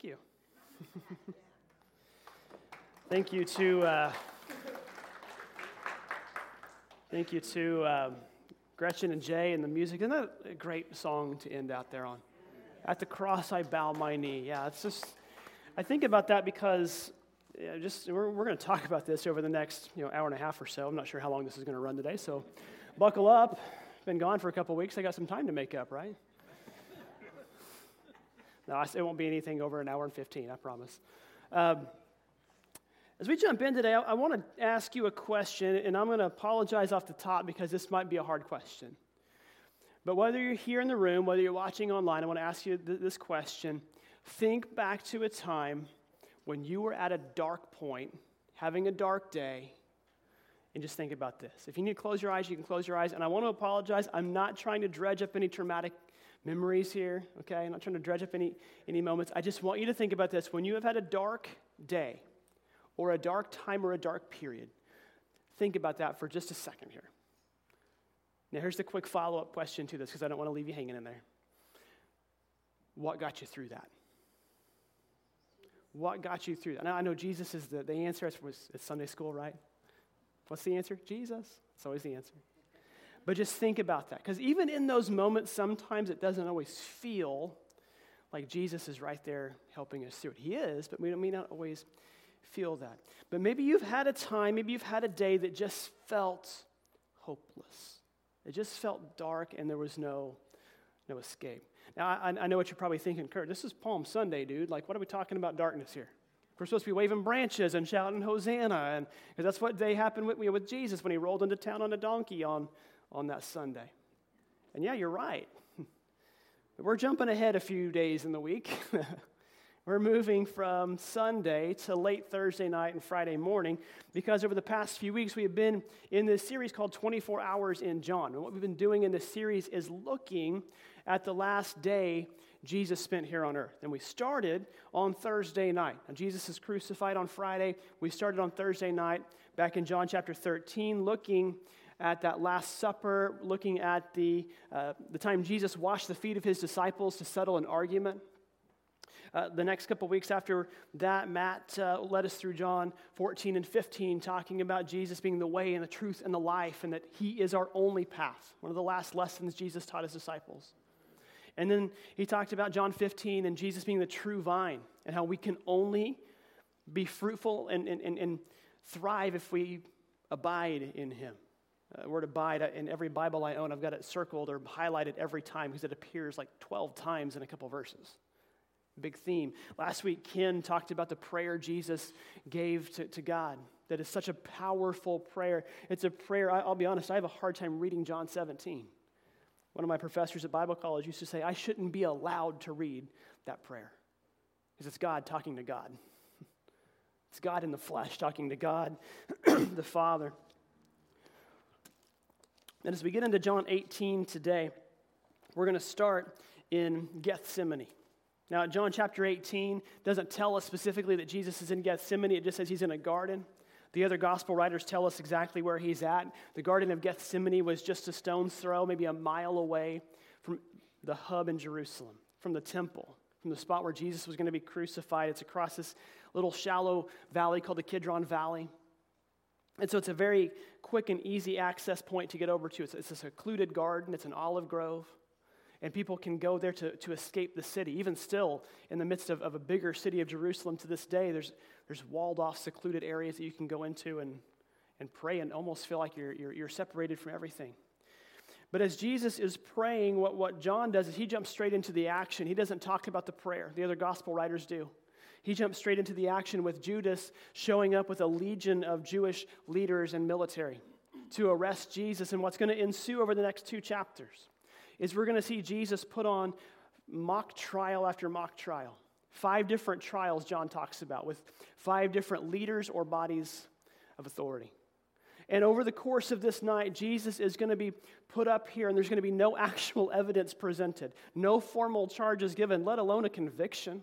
Thank you. thank you to uh, thank you to uh, Gretchen and Jay and the music. Isn't that a great song to end out there on? At the cross I bow my knee. Yeah, it's just I think about that because yeah, just we're, we're going to talk about this over the next you know hour and a half or so. I'm not sure how long this is going to run today, so buckle up. Been gone for a couple weeks. I got some time to make up, right? No, it won't be anything over an hour and 15, I promise. Um, as we jump in today, I, I want to ask you a question, and I'm going to apologize off the top because this might be a hard question. But whether you're here in the room, whether you're watching online, I want to ask you th- this question. Think back to a time when you were at a dark point, having a dark day, and just think about this. If you need to close your eyes, you can close your eyes. And I want to apologize. I'm not trying to dredge up any traumatic memories here, okay? I'm not trying to dredge up any, any moments. I just want you to think about this. When you have had a dark day, or a dark time, or a dark period, think about that for just a second here. Now, here's the quick follow up question to this because I don't want to leave you hanging in there. What got you through that? What got you through that? Now, I know Jesus is the, the answer. It's, it's Sunday school, right? What's the answer? Jesus. It's always the answer. But just think about that. Because even in those moments, sometimes it doesn't always feel like Jesus is right there helping us through it. He is, but we may not always feel that. But maybe you've had a time, maybe you've had a day that just felt hopeless. It just felt dark and there was no, no escape. Now, I, I know what you're probably thinking, Kurt, this is Palm Sunday, dude. Like, what are we talking about darkness here? We're supposed to be waving branches and shouting Hosanna, and that's what day happened with, with Jesus when he rolled into town on a donkey on, on that Sunday. And yeah, you're right. We're jumping ahead a few days in the week. We're moving from Sunday to late Thursday night and Friday morning because over the past few weeks we have been in this series called 24 Hours in John. And what we've been doing in this series is looking at the last day Jesus spent here on earth. And we started on Thursday night. Now, Jesus is crucified on Friday. We started on Thursday night back in John chapter 13, looking at that Last Supper, looking at the, uh, the time Jesus washed the feet of his disciples to settle an argument. Uh, the next couple weeks after that, Matt uh, led us through John 14 and 15, talking about Jesus being the way and the truth and the life, and that he is our only path. One of the last lessons Jesus taught his disciples. And then he talked about John 15 and Jesus being the true vine, and how we can only be fruitful and, and, and, and thrive if we abide in him. Uh, word abide, in every Bible I own, I've got it circled or highlighted every time because it appears like 12 times in a couple verses. Big theme. Last week, Ken talked about the prayer Jesus gave to, to God. That is such a powerful prayer. It's a prayer, I, I'll be honest, I have a hard time reading John 17. One of my professors at Bible college used to say, I shouldn't be allowed to read that prayer because it's God talking to God. It's God in the flesh talking to God, the Father. And as we get into John 18 today, we're going to start in Gethsemane. Now, John chapter 18 doesn't tell us specifically that Jesus is in Gethsemane, it just says he's in a garden. The other gospel writers tell us exactly where he's at. The Garden of Gethsemane was just a stone's throw, maybe a mile away from the hub in Jerusalem, from the temple, from the spot where Jesus was going to be crucified. It's across this little shallow valley called the Kidron Valley. And so it's a very quick and easy access point to get over to. It's, it's a secluded garden, it's an olive grove, and people can go there to, to escape the city. Even still, in the midst of, of a bigger city of Jerusalem to this day, there's, there's walled off, secluded areas that you can go into and, and pray and almost feel like you're, you're, you're separated from everything. But as Jesus is praying, what, what John does is he jumps straight into the action. He doesn't talk about the prayer, the other gospel writers do. He jumps straight into the action with Judas showing up with a legion of Jewish leaders and military to arrest Jesus. And what's going to ensue over the next two chapters is we're going to see Jesus put on mock trial after mock trial. Five different trials John talks about with five different leaders or bodies of authority. And over the course of this night, Jesus is going to be put up here, and there's going to be no actual evidence presented, no formal charges given, let alone a conviction.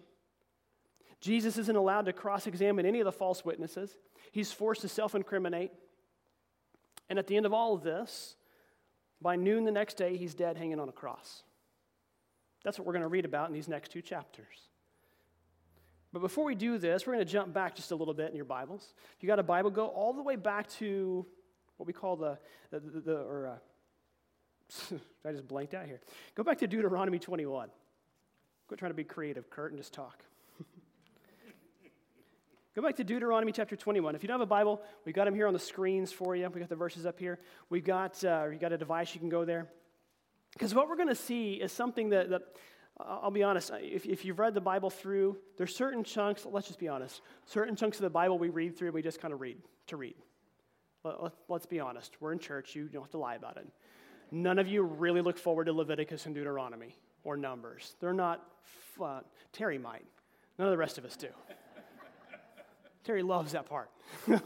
Jesus isn't allowed to cross examine any of the false witnesses. He's forced to self incriminate. And at the end of all of this, by noon the next day, he's dead hanging on a cross. That's what we're going to read about in these next two chapters. But before we do this, we're going to jump back just a little bit in your Bibles. If you got a Bible, go all the way back to what we call the, the, the, the or uh, I just blanked out here. Go back to Deuteronomy 21. Quit trying to be creative, Kurt, and just talk. Go back to Deuteronomy chapter 21. If you don't have a Bible, we've got them here on the screens for you. We've got the verses up here. We've got, uh, you got a device you can go there. Because what we're going to see is something that, that I'll be honest, if, if you've read the Bible through, there's certain chunks, let's just be honest, certain chunks of the Bible we read through, we just kind of read to read. Let, let, let's be honest. We're in church, you don't have to lie about it. None of you really look forward to Leviticus and Deuteronomy or Numbers. They're not fun. Terry might. None of the rest of us do. Terry loves that part. so,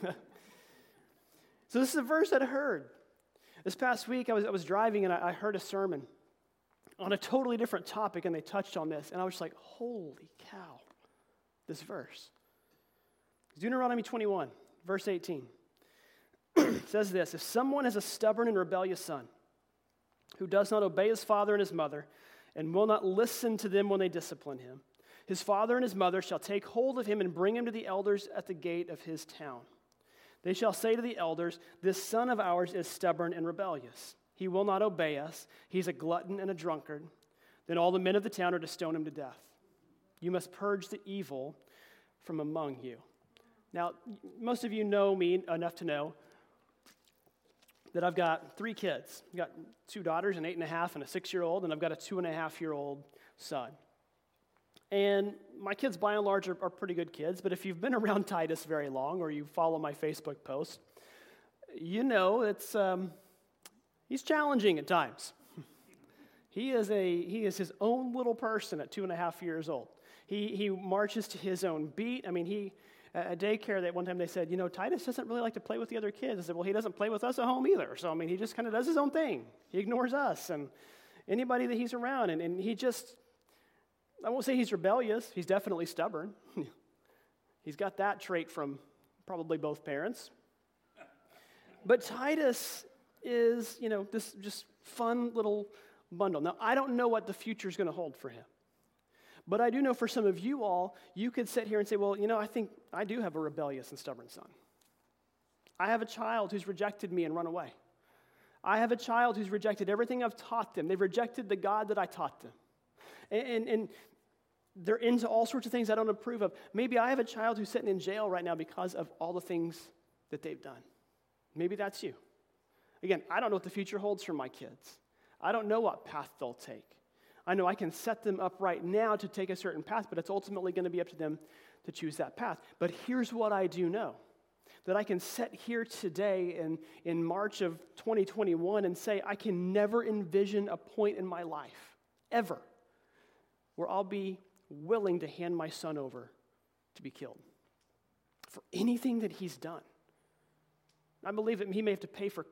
this is a verse that I heard. This past week, I was, I was driving and I, I heard a sermon on a totally different topic, and they touched on this. And I was just like, holy cow, this verse. Deuteronomy 21, verse 18 says this If someone has a stubborn and rebellious son who does not obey his father and his mother and will not listen to them when they discipline him, his father and his mother shall take hold of him and bring him to the elders at the gate of his town. They shall say to the elders, This son of ours is stubborn and rebellious. He will not obey us. He's a glutton and a drunkard. Then all the men of the town are to stone him to death. You must purge the evil from among you. Now, most of you know me enough to know that I've got three kids. I've got two daughters, an eight and a half and a six year old, and I've got a two and a half year old son. And my kids, by and large, are, are, pretty good kids, but if you've been around Titus very long or you follow my Facebook post, you know it's, um, He's challenging at times. he, is a, he is his own little person at two and a half years old. He, he marches to his own beat. I mean, he, at daycare, that one time they said, you know, Titus doesn't really like to play with the other kids. I said, well, he doesn't play with us at home either. So, I mean, he just kind of does his own thing. He ignores us and anybody that he's around. And, and he just, I won't say he's rebellious. He's definitely stubborn. he's got that trait from probably both parents. But Titus is, you know, this just fun little bundle. Now, I don't know what the future is going to hold for him. But I do know for some of you all, you could sit here and say, well, you know, I think I do have a rebellious and stubborn son. I have a child who's rejected me and run away. I have a child who's rejected everything I've taught them. They've rejected the God that I taught them. And, and, and they're into all sorts of things I don't approve of. Maybe I have a child who's sitting in jail right now because of all the things that they've done. Maybe that's you. Again, I don't know what the future holds for my kids. I don't know what path they'll take. I know I can set them up right now to take a certain path, but it's ultimately going to be up to them to choose that path. But here's what I do know that I can sit here today in, in March of 2021 and say, I can never envision a point in my life, ever, where I'll be willing to hand my son over to be killed for anything that he's done. I believe that he may have to pay for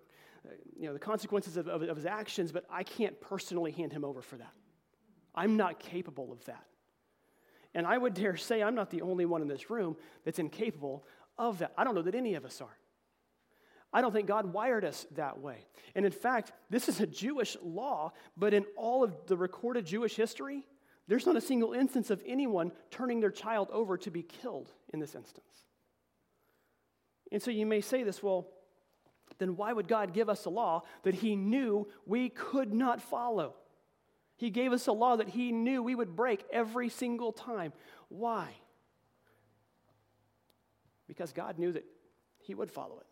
uh, you know, the consequences of, of, of his actions, but I can't personally hand him over for that. I'm not capable of that. And I would dare say I'm not the only one in this room that's incapable of that. I don't know that any of us are. I don't think God wired us that way. And in fact, this is a Jewish law, but in all of the recorded Jewish history, there's not a single instance of anyone turning their child over to be killed in this instance. And so you may say this, well, then why would God give us a law that He knew we could not follow? He gave us a law that He knew we would break every single time. Why? Because God knew that He would follow it.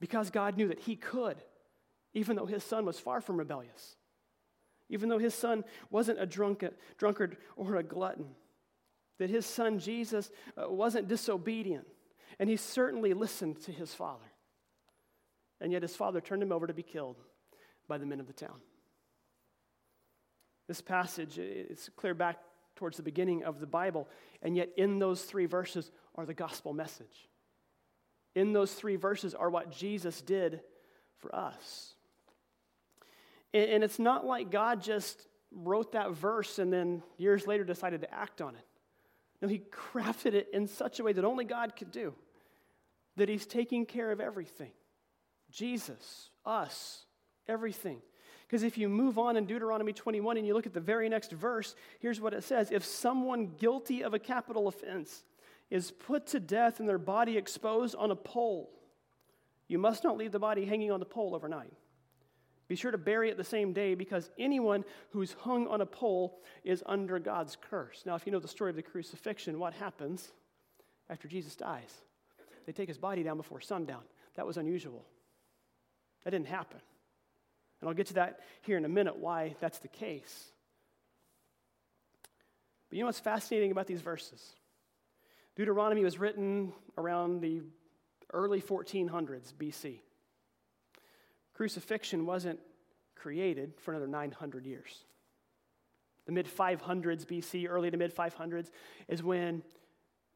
Because God knew that He could, even though His son was far from rebellious, even though His son wasn't a drunkard, or a glutton, that His son Jesus uh, wasn't disobedient, and He certainly listened to His Father and yet his father turned him over to be killed by the men of the town. This passage is clear back towards the beginning of the Bible, and yet in those three verses are the gospel message. In those three verses are what Jesus did for us. And it's not like God just wrote that verse and then years later decided to act on it. No, He crafted it in such a way that only God could do, that He's taking care of everything. Jesus, us, everything. Because if you move on in Deuteronomy 21 and you look at the very next verse, here's what it says If someone guilty of a capital offense is put to death and their body exposed on a pole, you must not leave the body hanging on the pole overnight. Be sure to bury it the same day because anyone who's hung on a pole is under God's curse. Now, if you know the story of the crucifixion, what happens after Jesus dies? They take his body down before sundown. That was unusual. That didn't happen. And I'll get to that here in a minute why that's the case. But you know what's fascinating about these verses? Deuteronomy was written around the early 1400s BC. Crucifixion wasn't created for another 900 years. The mid 500s BC, early to mid 500s, is when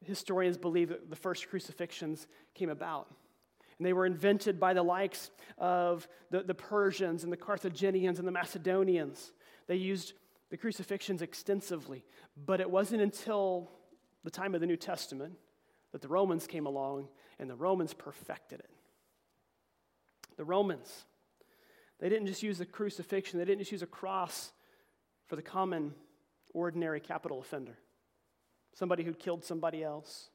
historians believe that the first crucifixions came about. And they were invented by the likes of the, the Persians and the Carthaginians and the Macedonians. They used the crucifixions extensively. But it wasn't until the time of the New Testament that the Romans came along and the Romans perfected it. The Romans, they didn't just use the crucifixion, they didn't just use a cross for the common, ordinary capital offender, somebody who killed somebody else.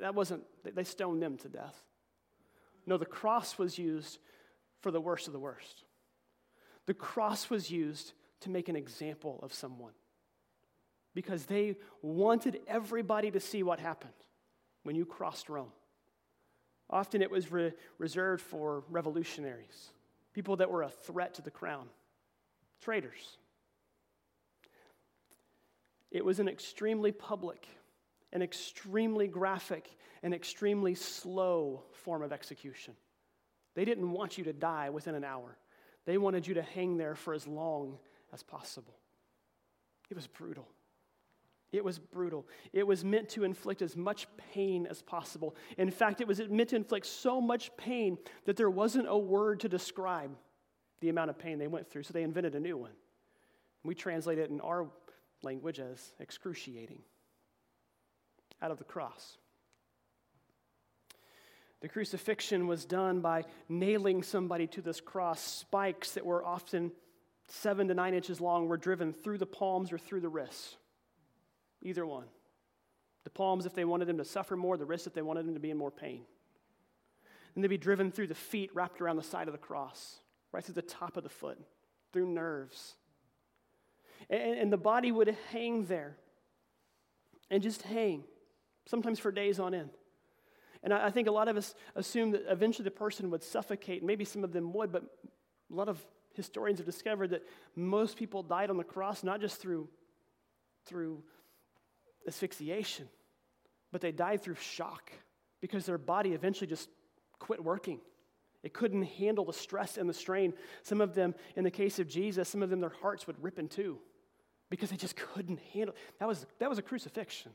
That wasn't, they stoned them to death. No, the cross was used for the worst of the worst. The cross was used to make an example of someone because they wanted everybody to see what happened when you crossed Rome. Often it was re- reserved for revolutionaries, people that were a threat to the crown, traitors. It was an extremely public, an extremely graphic, an extremely slow form of execution. They didn't want you to die within an hour, they wanted you to hang there for as long as possible. It was brutal. It was brutal. It was meant to inflict as much pain as possible. In fact, it was meant to inflict so much pain that there wasn't a word to describe the amount of pain they went through, so they invented a new one. We translate it in our language as excruciating out of the cross. The crucifixion was done by nailing somebody to this cross. Spikes that were often seven to nine inches long were driven through the palms or through the wrists. Either one. The palms if they wanted them to suffer more, the wrists if they wanted them to be in more pain. And they'd be driven through the feet, wrapped around the side of the cross, right through the top of the foot, through nerves. And, and the body would hang there and just hang, sometimes for days on end. And I, I think a lot of us assume that eventually the person would suffocate. Maybe some of them would, but a lot of historians have discovered that most people died on the cross not just through, through asphyxiation, but they died through shock because their body eventually just quit working. It couldn't handle the stress and the strain. Some of them, in the case of Jesus, some of them, their hearts would rip in two because they just couldn't handle. That was, that was a crucifixion.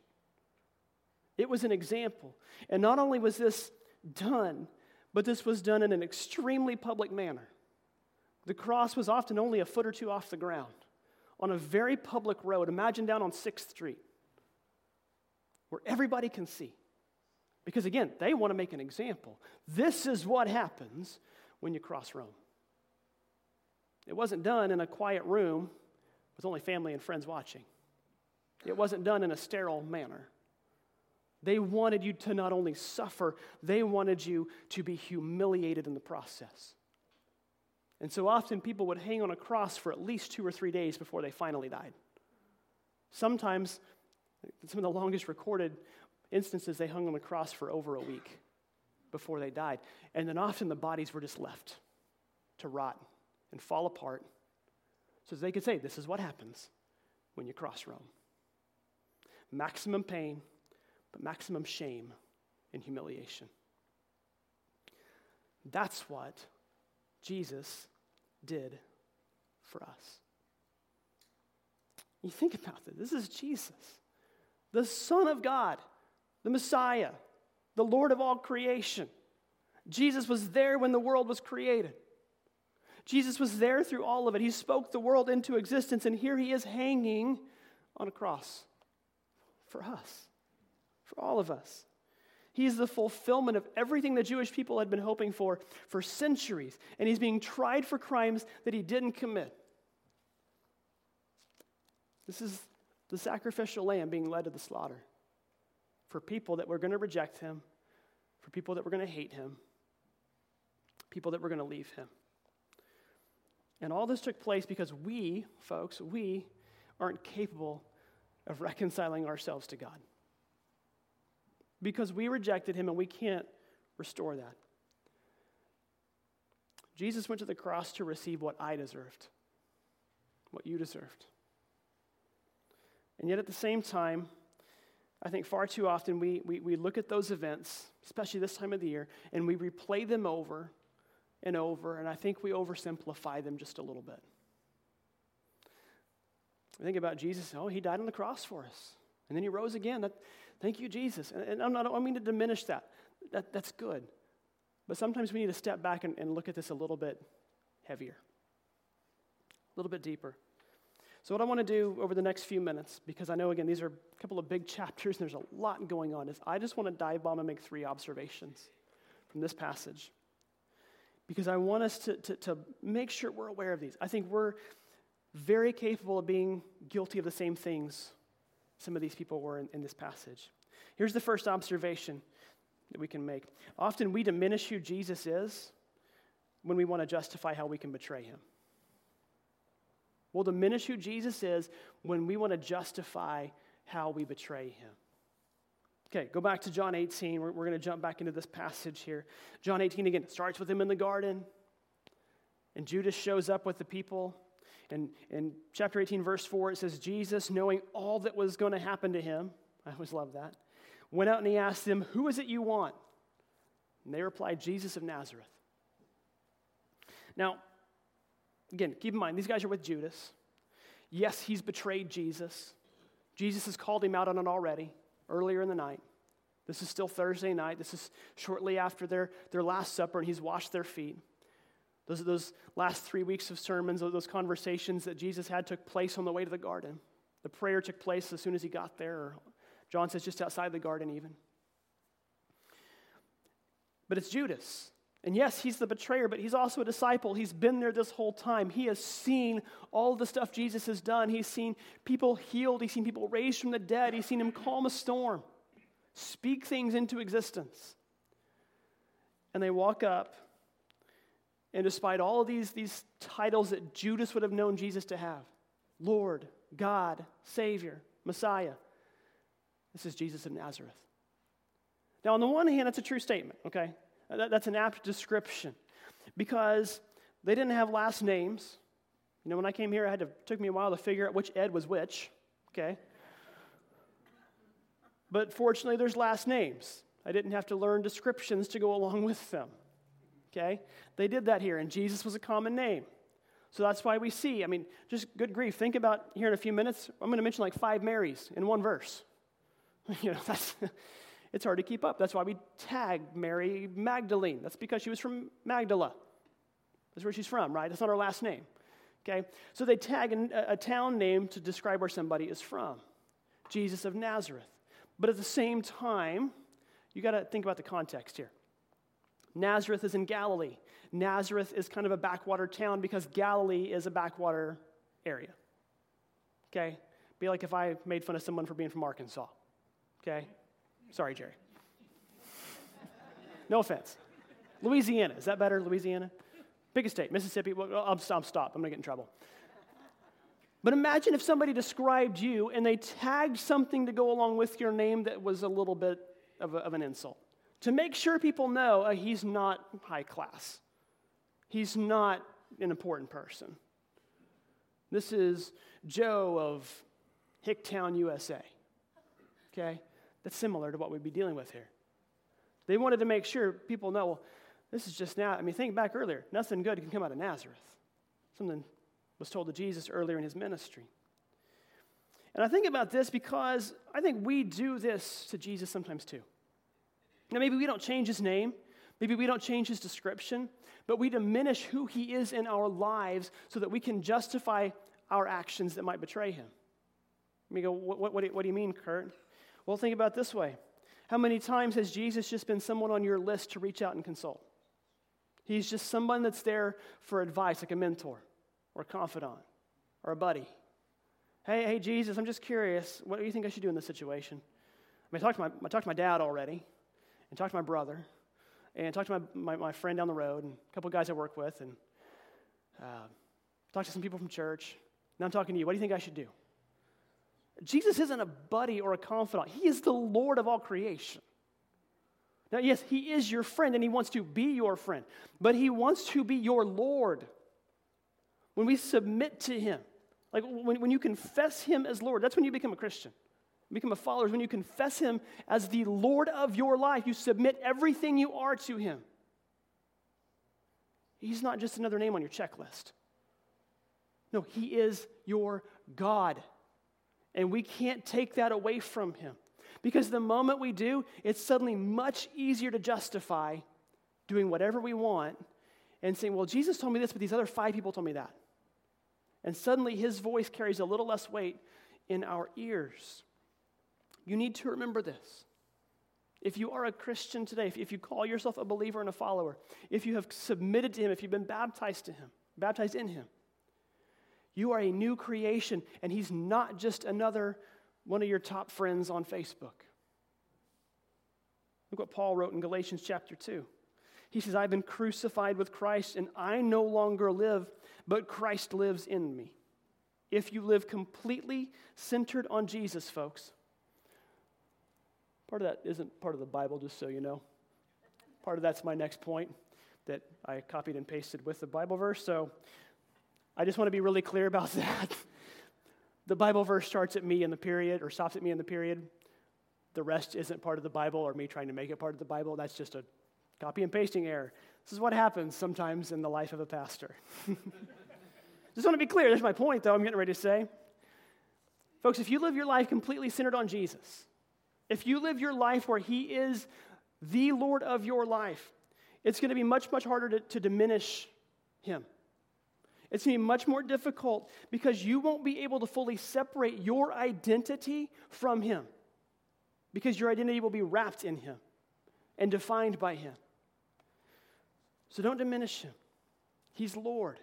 It was an example. And not only was this done, but this was done in an extremely public manner. The cross was often only a foot or two off the ground on a very public road. Imagine down on 6th Street where everybody can see. Because again, they want to make an example. This is what happens when you cross Rome. It wasn't done in a quiet room with only family and friends watching, it wasn't done in a sterile manner. They wanted you to not only suffer, they wanted you to be humiliated in the process. And so often people would hang on a cross for at least two or three days before they finally died. Sometimes some of the longest recorded instances, they hung on the cross for over a week before they died. And then often the bodies were just left to rot and fall apart so they could say, This is what happens when you cross Rome. Maximum pain, but maximum shame and humiliation. That's what Jesus did for us. You think about this. This is Jesus the Son of God, the Messiah, the Lord of all creation. Jesus was there when the world was created. Jesus was there through all of it. He spoke the world into existence, and here he is hanging on a cross for us, for all of us. He is the fulfillment of everything the Jewish people had been hoping for for centuries, and he's being tried for crimes that he didn't commit. This is the sacrificial lamb being led to the slaughter for people that were going to reject him, for people that were going to hate him, people that were going to leave him. And all this took place because we, folks, we aren't capable of reconciling ourselves to God. Because we rejected him and we can't restore that. Jesus went to the cross to receive what I deserved, what you deserved. And yet at the same time, I think far too often we, we, we look at those events, especially this time of the year, and we replay them over and over, and I think we oversimplify them just a little bit. We think about Jesus, oh, he died on the cross for us, and then he rose again. That, thank you, Jesus. And, and I'm not, I don't mean to diminish that. that. That's good. But sometimes we need to step back and, and look at this a little bit heavier, a little bit deeper. So, what I want to do over the next few minutes, because I know, again, these are a couple of big chapters and there's a lot going on, is I just want to dive bomb and make three observations from this passage. Because I want us to, to, to make sure we're aware of these. I think we're very capable of being guilty of the same things some of these people were in, in this passage. Here's the first observation that we can make. Often we diminish who Jesus is when we want to justify how we can betray him. We'll diminish who Jesus is when we want to justify how we betray him. Okay, go back to John 18. We're, we're going to jump back into this passage here. John 18 again starts with him in the garden, and Judas shows up with the people. And in chapter 18, verse 4, it says, Jesus, knowing all that was going to happen to him, I always love that, went out and he asked them, Who is it you want? And they replied, Jesus of Nazareth. Now, again, keep in mind, these guys are with Judas. Yes, he's betrayed Jesus. Jesus has called him out on it already, earlier in the night. This is still Thursday night. This is shortly after their, their Last Supper, and he's washed their feet. Those, those last three weeks of sermons, those conversations that Jesus had took place on the way to the garden. The prayer took place as soon as he got there, John says just outside the garden, even. But it's Judas. And yes, he's the betrayer, but he's also a disciple. He's been there this whole time. He has seen all the stuff Jesus has done. He's seen people healed, he's seen people raised from the dead, he's seen him calm a storm, speak things into existence. And they walk up, and despite all of these, these titles that Judas would have known Jesus to have Lord, God, Savior, Messiah this is Jesus of Nazareth. Now, on the one hand, that's a true statement, okay? Uh, that, that's an apt description because they didn't have last names. You know, when I came here, I had to took me a while to figure out which Ed was which, okay? But fortunately, there's last names. I didn't have to learn descriptions to go along with them. Okay? They did that here, and Jesus was a common name. So that's why we see, I mean, just good grief. Think about here in a few minutes, I'm going to mention like five Marys in one verse. You know, that's, it's hard to keep up. That's why we tag Mary Magdalene. That's because she was from Magdala. That's where she's from, right? That's not her last name. Okay? So they tag a, a town name to describe where somebody is from Jesus of Nazareth. But at the same time, you got to think about the context here. Nazareth is in Galilee. Nazareth is kind of a backwater town because Galilee is a backwater area. Okay? Be like if I made fun of someone for being from Arkansas. Okay? Sorry, Jerry. No offense. Louisiana, is that better? Louisiana? Biggest state. Mississippi, well, I'll, I'll stop. I'm going to get in trouble. But imagine if somebody described you and they tagged something to go along with your name that was a little bit of, a, of an insult. To make sure people know uh, he's not high class, he's not an important person. This is Joe of Hicktown, USA. Okay? That's similar to what we'd be dealing with here. They wanted to make sure people know, well, this is just now. I mean, think back earlier. Nothing good can come out of Nazareth. Something was told to Jesus earlier in his ministry. And I think about this because I think we do this to Jesus sometimes too. Now, maybe we don't change his name, maybe we don't change his description, but we diminish who he is in our lives so that we can justify our actions that might betray him. Let me go, what, what, what do you mean, Kurt? Well, think about this way How many times has Jesus just been someone on your list to reach out and consult? He's just someone that's there for advice, like a mentor or a confidant or a buddy. Hey, hey, Jesus, I'm just curious. What do you think I should do in this situation? I mean, I talked to my, I talked to my dad already, and talked to my brother, and talked to my, my, my friend down the road, and a couple guys I work with, and uh, talked to some people from church. Now I'm talking to you. What do you think I should do? Jesus isn't a buddy or a confidant, He is the Lord of all creation. Now, yes, He is your friend and He wants to be your friend, but He wants to be your Lord. When we submit to Him, like when, when you confess Him as Lord, that's when you become a Christian. You become a follower when you confess Him as the Lord of your life. You submit everything you are to Him. He's not just another name on your checklist. No, He is your God. And we can't take that away from Him. Because the moment we do, it's suddenly much easier to justify doing whatever we want and saying, well, Jesus told me this, but these other five people told me that. And suddenly his voice carries a little less weight in our ears. You need to remember this. If you are a Christian today, if, if you call yourself a believer and a follower, if you have submitted to him, if you've been baptized to him, baptized in him, you are a new creation, and he's not just another one of your top friends on Facebook. Look what Paul wrote in Galatians chapter 2. He says, I've been crucified with Christ, and I no longer live, but Christ lives in me. If you live completely centered on Jesus, folks, part of that isn't part of the Bible, just so you know. Part of that's my next point that I copied and pasted with the Bible verse. So I just want to be really clear about that the Bible verse starts at me in the period or stops at me in the period. The rest isn't part of the Bible or me trying to make it part of the Bible. That's just a copy and pasting error. This is what happens sometimes in the life of a pastor. just want to be clear. There's my point, though, I'm getting ready to say. Folks, if you live your life completely centered on Jesus, if you live your life where He is the Lord of your life, it's going to be much, much harder to, to diminish Him. It's going to be much more difficult because you won't be able to fully separate your identity from Him because your identity will be wrapped in Him and defined by Him. So don't diminish Him. He's Lord.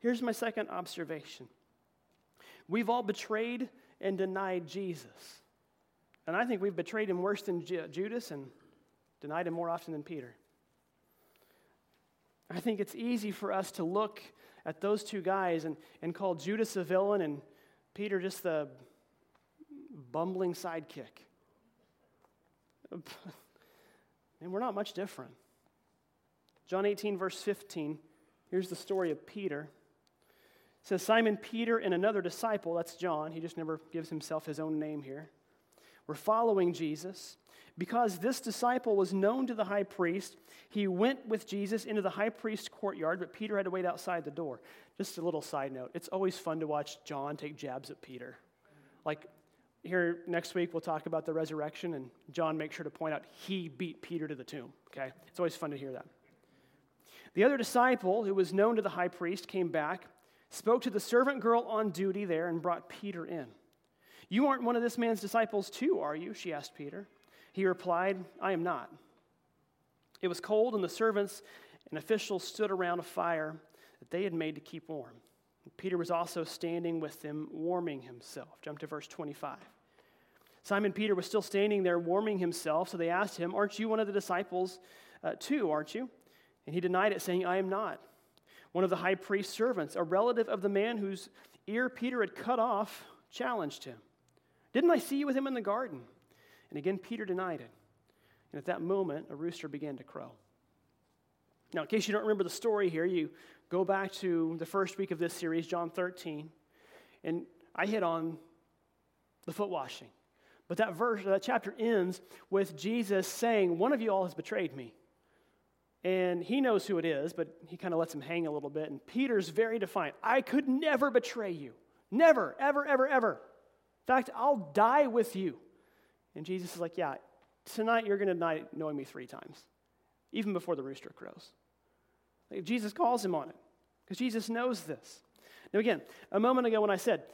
Here's my second observation we've all betrayed and denied Jesus. And I think we've betrayed him worse than Judas and denied him more often than Peter. I think it's easy for us to look at those two guys and, and call Judas a villain and Peter just the bumbling sidekick. and we're not much different. John 18, verse 15, here's the story of Peter. It says, Simon Peter and another disciple, that's John, he just never gives himself his own name here, were following Jesus. Because this disciple was known to the high priest, he went with Jesus into the high priest's courtyard, but Peter had to wait outside the door. Just a little side note it's always fun to watch John take jabs at Peter. Like here next week, we'll talk about the resurrection, and John makes sure to point out he beat Peter to the tomb. Okay? It's always fun to hear that. The other disciple, who was known to the high priest, came back, spoke to the servant girl on duty there, and brought Peter in. You aren't one of this man's disciples, too, are you? She asked Peter. He replied, I am not. It was cold, and the servants and officials stood around a fire that they had made to keep warm. Peter was also standing with them, warming himself. Jump to verse 25. Simon Peter was still standing there, warming himself, so they asked him, Aren't you one of the disciples uh, too, aren't you? And he denied it, saying, I am not. One of the high priest's servants, a relative of the man whose ear Peter had cut off, challenged him. Didn't I see you with him in the garden? And again, Peter denied it. And at that moment, a rooster began to crow. Now, in case you don't remember the story here, you go back to the first week of this series, John 13, and I hit on the foot washing. But that verse, that chapter ends with Jesus saying, One of you all has betrayed me. And he knows who it is, but he kind of lets him hang a little bit. And Peter's very defiant I could never betray you. Never, ever, ever, ever. In fact, I'll die with you. And Jesus is like, Yeah, tonight you're going to deny knowing me three times, even before the rooster crows. Like, Jesus calls him on it because Jesus knows this. Now, again, a moment ago when I said,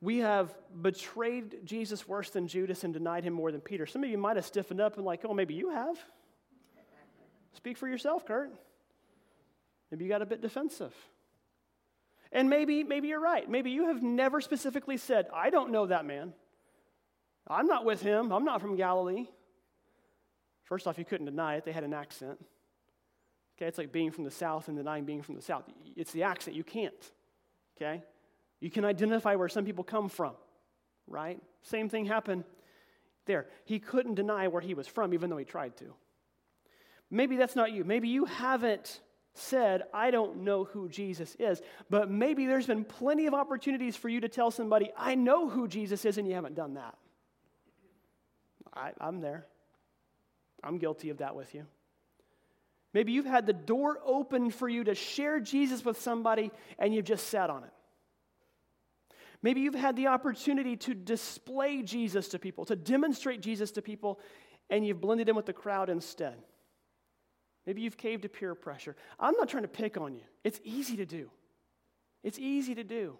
we have betrayed Jesus worse than Judas and denied him more than Peter. Some of you might have stiffened up and, like, oh, maybe you have. Speak for yourself, Kurt. Maybe you got a bit defensive. And maybe, maybe you're right. Maybe you have never specifically said, I don't know that man. I'm not with him. I'm not from Galilee. First off, you couldn't deny it. They had an accent. Okay, it's like being from the South and denying being from the South. It's the accent. You can't. Okay? You can identify where some people come from, right? Same thing happened there. He couldn't deny where he was from, even though he tried to. Maybe that's not you. Maybe you haven't said, I don't know who Jesus is, but maybe there's been plenty of opportunities for you to tell somebody, I know who Jesus is, and you haven't done that. I, I'm there. I'm guilty of that with you. Maybe you've had the door open for you to share Jesus with somebody and you've just sat on it. Maybe you've had the opportunity to display Jesus to people, to demonstrate Jesus to people, and you've blended in with the crowd instead. Maybe you've caved to peer pressure. I'm not trying to pick on you. It's easy to do. It's easy to do,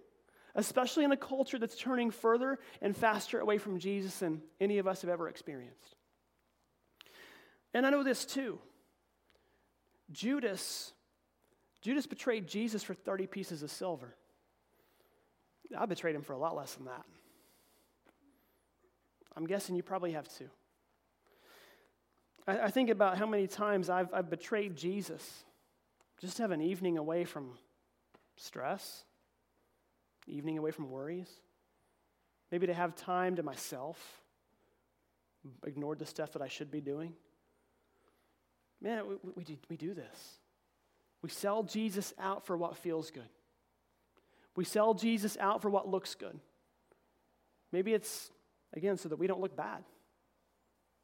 especially in a culture that's turning further and faster away from Jesus than any of us have ever experienced. And I know this too. Judas, Judas betrayed Jesus for 30 pieces of silver. I betrayed him for a lot less than that. I'm guessing you probably have too. I, I think about how many times I've, I've betrayed Jesus just to have an evening away from stress, evening away from worries, maybe to have time to myself, ignored the stuff that I should be doing. Man, we, we, do, we do this. We sell Jesus out for what feels good. We sell Jesus out for what looks good. Maybe it's, again, so that we don't look bad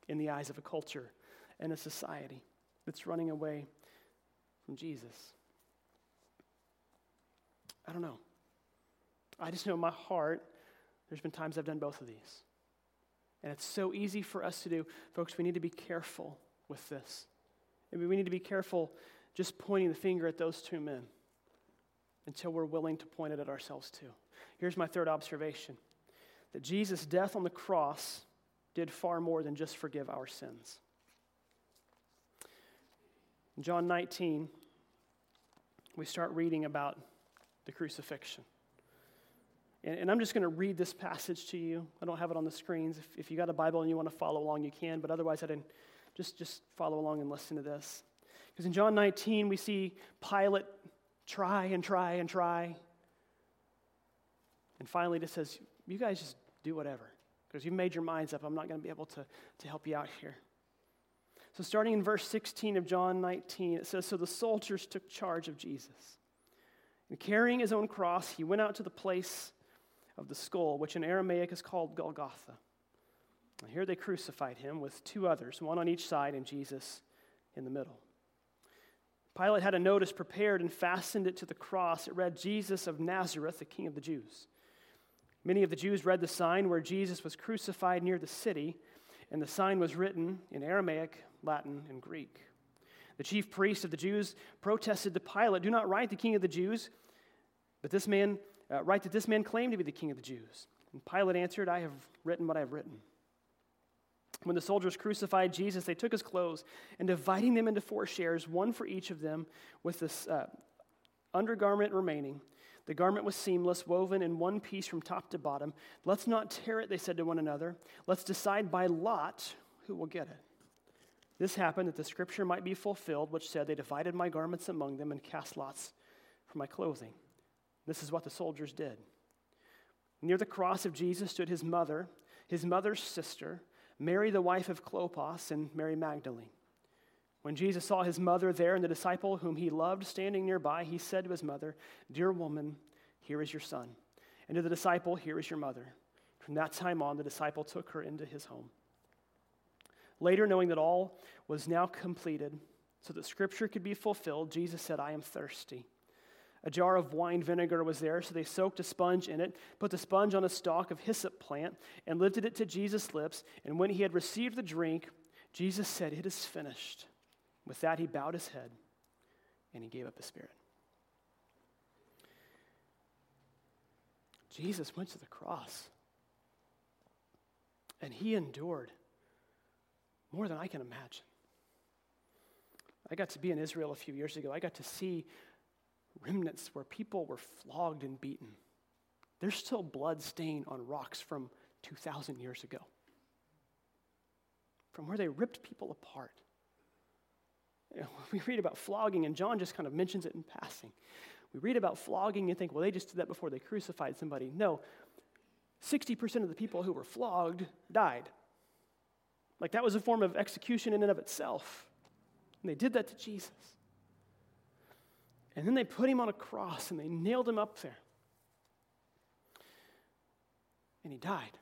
in the eyes of a culture and a society that's running away from Jesus. I don't know. I just know in my heart, there's been times I've done both of these. And it's so easy for us to do. Folks, we need to be careful with this. Maybe we need to be careful just pointing the finger at those two men until we're willing to point it at ourselves too. Here's my third observation that Jesus' death on the cross did far more than just forgive our sins. In John 19, we start reading about the crucifixion. And, and I'm just going to read this passage to you. I don't have it on the screens. If, if you got a Bible and you want to follow along, you can, but otherwise, I didn't. Just, just follow along and listen to this. Because in John 19, we see Pilate try and try and try. And finally, just says, You guys just do whatever. Because you've made your minds up. I'm not going to be able to, to help you out here. So, starting in verse 16 of John 19, it says So the soldiers took charge of Jesus. And carrying his own cross, he went out to the place of the skull, which in Aramaic is called Golgotha. And here they crucified him with two others, one on each side, and Jesus in the middle. Pilate had a notice prepared and fastened it to the cross. It read, Jesus of Nazareth, the King of the Jews. Many of the Jews read the sign where Jesus was crucified near the city, and the sign was written in Aramaic, Latin, and Greek. The chief priest of the Jews protested to Pilate, Do not write the king of the Jews, but this man, uh, write that this man claimed to be the king of the Jews. And Pilate answered, I have written what I have written. When the soldiers crucified Jesus, they took his clothes and dividing them into four shares, one for each of them, with this uh, undergarment remaining. The garment was seamless, woven in one piece from top to bottom. Let's not tear it, they said to one another. Let's decide by lot who will get it. This happened that the scripture might be fulfilled, which said, They divided my garments among them and cast lots for my clothing. This is what the soldiers did. Near the cross of Jesus stood his mother, his mother's sister, Mary, the wife of Clopas, and Mary Magdalene. When Jesus saw his mother there and the disciple whom he loved standing nearby, he said to his mother, Dear woman, here is your son. And to the disciple, Here is your mother. From that time on, the disciple took her into his home. Later, knowing that all was now completed, so that scripture could be fulfilled, Jesus said, I am thirsty. A jar of wine vinegar was there, so they soaked a sponge in it, put the sponge on a stalk of hyssop plant, and lifted it to Jesus' lips. And when he had received the drink, Jesus said, It is finished. With that, he bowed his head and he gave up his spirit. Jesus went to the cross and he endured more than I can imagine. I got to be in Israel a few years ago. I got to see remnants where people were flogged and beaten. There's still blood stain on rocks from 2,000 years ago, from where they ripped people apart. You know, we read about flogging, and John just kind of mentions it in passing. We read about flogging and think, well, they just did that before they crucified somebody. No, 60% of the people who were flogged died. Like that was a form of execution in and of itself. And they did that to Jesus. And then they put him on a cross and they nailed him up there. And he died.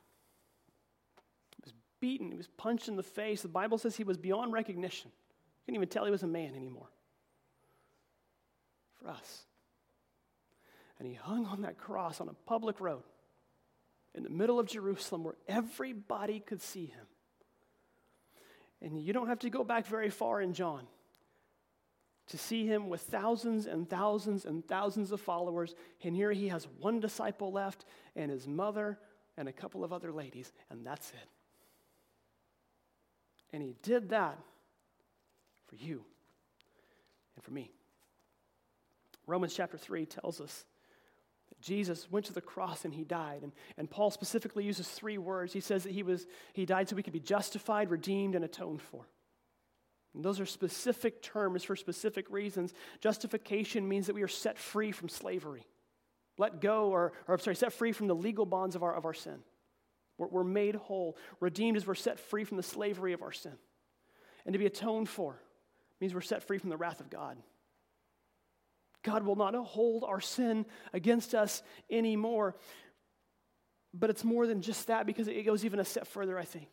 He was beaten, he was punched in the face. The Bible says he was beyond recognition. You couldn't even tell he was a man anymore. For us. And he hung on that cross on a public road in the middle of Jerusalem where everybody could see him. And you don't have to go back very far in John to see him with thousands and thousands and thousands of followers. And here he has one disciple left and his mother and a couple of other ladies, and that's it. And he did that for you and for me. Romans chapter 3 tells us that Jesus went to the cross and he died. And, and Paul specifically uses three words. He says that he, was, he died so we could be justified, redeemed, and atoned for. And those are specific terms for specific reasons. Justification means that we are set free from slavery, let go, or, or I'm sorry, set free from the legal bonds of our, of our sin. We're, we're made whole. Redeemed is we're set free from the slavery of our sin. And to be atoned for means we're set free from the wrath of God. God will not hold our sin against us anymore. But it's more than just that because it goes even a step further, I think.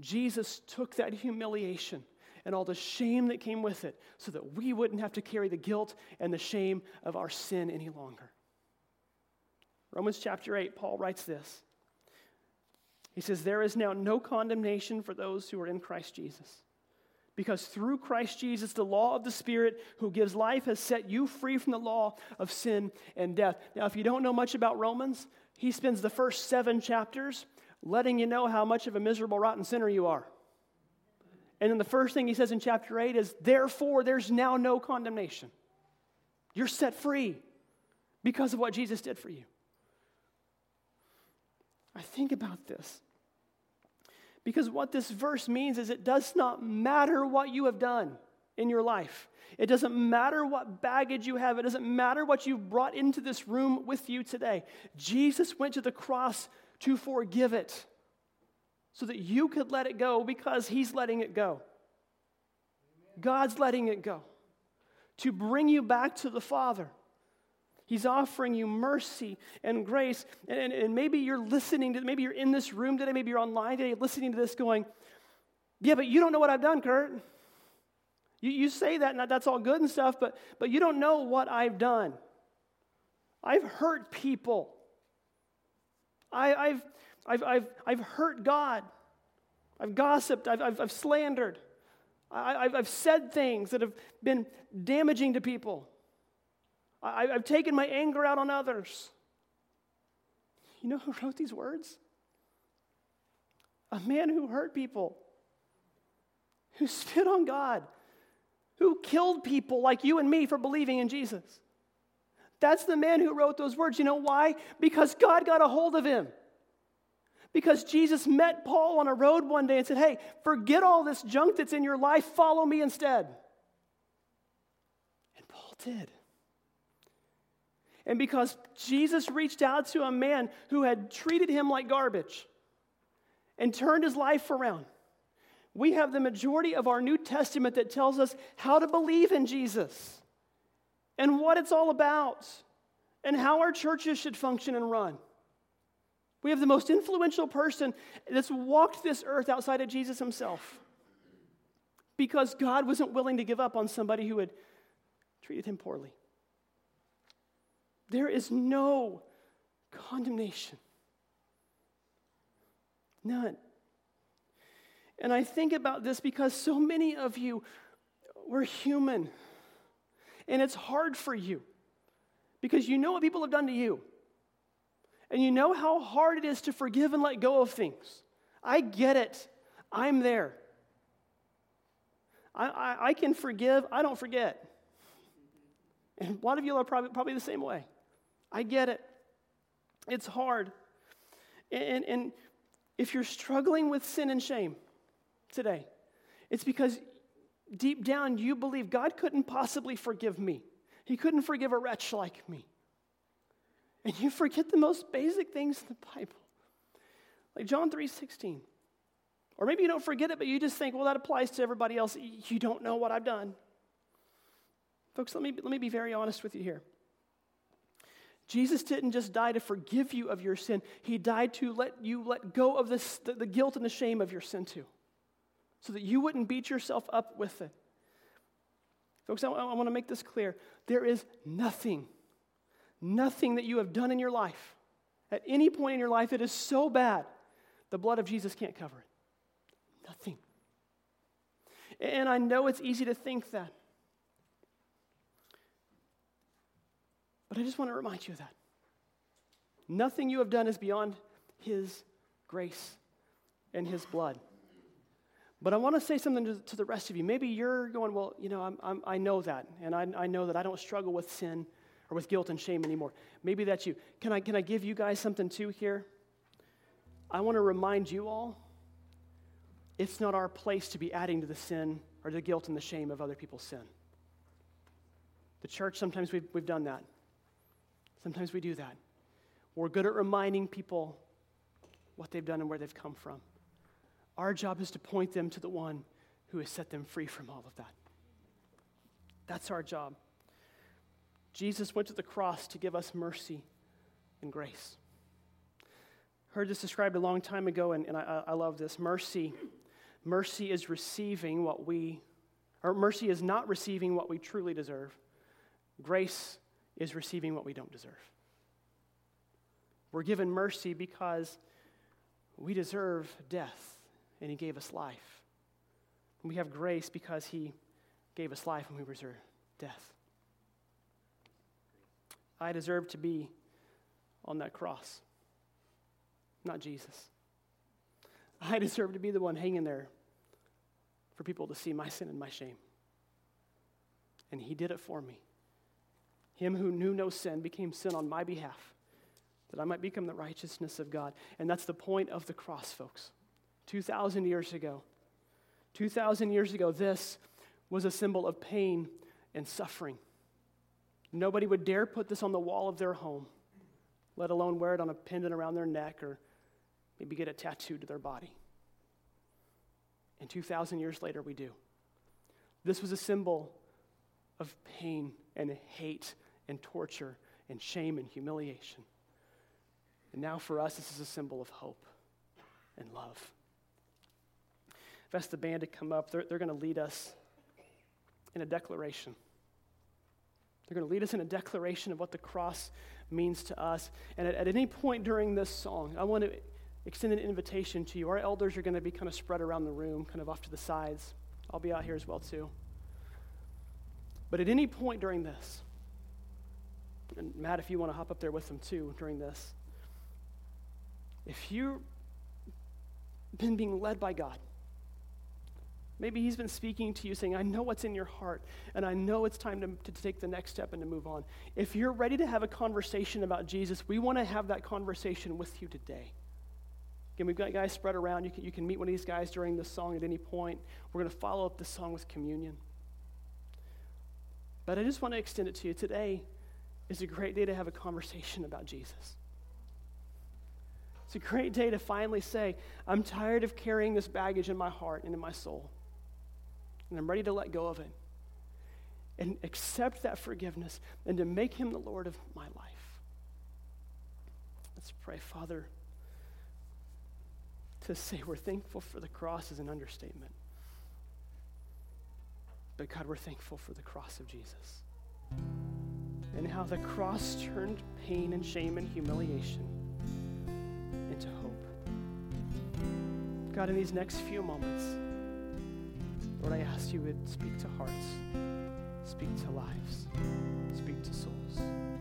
Jesus took that humiliation and all the shame that came with it so that we wouldn't have to carry the guilt and the shame of our sin any longer. Romans chapter 8, Paul writes this. He says, There is now no condemnation for those who are in Christ Jesus. Because through Christ Jesus, the law of the Spirit who gives life has set you free from the law of sin and death. Now, if you don't know much about Romans, he spends the first seven chapters letting you know how much of a miserable, rotten sinner you are. And then the first thing he says in chapter 8 is, Therefore, there's now no condemnation. You're set free because of what Jesus did for you. I think about this. Because what this verse means is it does not matter what you have done in your life. It doesn't matter what baggage you have. It doesn't matter what you've brought into this room with you today. Jesus went to the cross to forgive it so that you could let it go because He's letting it go. God's letting it go to bring you back to the Father. He's offering you mercy and grace. And, and, and, maybe you're listening to, maybe you're in this room today, maybe you're online today listening to this going, yeah, but you don't know what I've done, Kurt. You, you say that, and that's all good and stuff, but, but you don't know what I've done. I've hurt people. I, I've, I've, I've, I've hurt God. I've gossiped. I've, I've, I've slandered. I, have I've said things that have been damaging to people. I, I've taken my anger out on others. You know who wrote these words? A man who hurt people, who spit on God, who killed people like you and me for believing in Jesus. That's the man who wrote those words. You know why? Because God got a hold of him. Because Jesus met Paul on a road one day and said, Hey, forget all this junk that's in your life, follow me instead. And Paul did. And because Jesus reached out to a man who had treated him like garbage and turned his life around, we have the majority of our New Testament that tells us how to believe in Jesus and what it's all about and how our churches should function and run. We have the most influential person that's walked this earth outside of Jesus himself because God wasn't willing to give up on somebody who had treated him poorly. There is no condemnation. None. And I think about this because so many of you were human. And it's hard for you because you know what people have done to you. And you know how hard it is to forgive and let go of things. I get it. I'm there. I, I, I can forgive, I don't forget. And a lot of you are probably, probably the same way. I get it. It's hard. And, and if you're struggling with sin and shame today, it's because deep down you believe God couldn't possibly forgive me. He couldn't forgive a wretch like me. And you forget the most basic things in the Bible. Like John 3:16. Or maybe you don't forget it, but you just think, well, that applies to everybody else. You don't know what I've done. Folks, let me, let me be very honest with you here. Jesus didn't just die to forgive you of your sin, He died to let you let go of this, the, the guilt and the shame of your sin too, so that you wouldn't beat yourself up with it. Folks, I, I want to make this clear. There is nothing, nothing that you have done in your life, at any point in your life, it is so bad, the blood of Jesus can't cover it. Nothing. And I know it's easy to think that. But I just want to remind you of that. Nothing you have done is beyond His grace and His blood. But I want to say something to, to the rest of you. Maybe you're going, well, you know, I'm, I'm, i know that, and I, I know that I don't struggle with sin or with guilt and shame anymore. Maybe that's you. Can I, can I give you guys something too here? I want to remind you all it's not our place to be adding to the sin or the guilt and the shame of other people's sin. The church, sometimes we've, we've done that. Sometimes we do that. We're good at reminding people what they've done and where they've come from. Our job is to point them to the one who has set them free from all of that. That's our job. Jesus went to the cross to give us mercy and grace. Heard this described a long time ago, and, and I, I love this. Mercy Mercy is receiving what we, or mercy is not receiving what we truly deserve. Grace is receiving what we don't deserve. We're given mercy because we deserve death and He gave us life. We have grace because He gave us life and we deserve death. I deserve to be on that cross, not Jesus. I deserve to be the one hanging there for people to see my sin and my shame. And he did it for me. Him who knew no sin became sin on my behalf, that I might become the righteousness of God. And that's the point of the cross, folks. 2,000 years ago, 2,000 years ago, this was a symbol of pain and suffering. Nobody would dare put this on the wall of their home, let alone wear it on a pendant around their neck or maybe get it tattooed to their body. And 2,000 years later, we do. This was a symbol of pain and hate and torture and shame and humiliation. And now for us, this is a symbol of hope and love. If ask the band to come up, they're, they're going to lead us in a declaration. They're going to lead us in a declaration of what the cross means to us. And at, at any point during this song, I want to extend an invitation to you. Our elders are going to be kind of spread around the room, kind of off to the sides. I'll be out here as well, too. But at any point during this, and Matt, if you want to hop up there with them too during this, if you've been being led by God, maybe He's been speaking to you saying, I know what's in your heart, and I know it's time to, to take the next step and to move on. If you're ready to have a conversation about Jesus, we want to have that conversation with you today. Again, we've got guys spread around. You can, you can meet one of these guys during the song at any point. We're going to follow up the song with communion. But I just want to extend it to you. Today is a great day to have a conversation about Jesus. It's a great day to finally say, I'm tired of carrying this baggage in my heart and in my soul. And I'm ready to let go of it and accept that forgiveness and to make him the Lord of my life. Let's pray, Father to say we're thankful for the cross is an understatement. But God, we're thankful for the cross of Jesus and how the cross turned pain and shame and humiliation into hope. God, in these next few moments, Lord, I ask you would speak to hearts, speak to lives, speak to souls.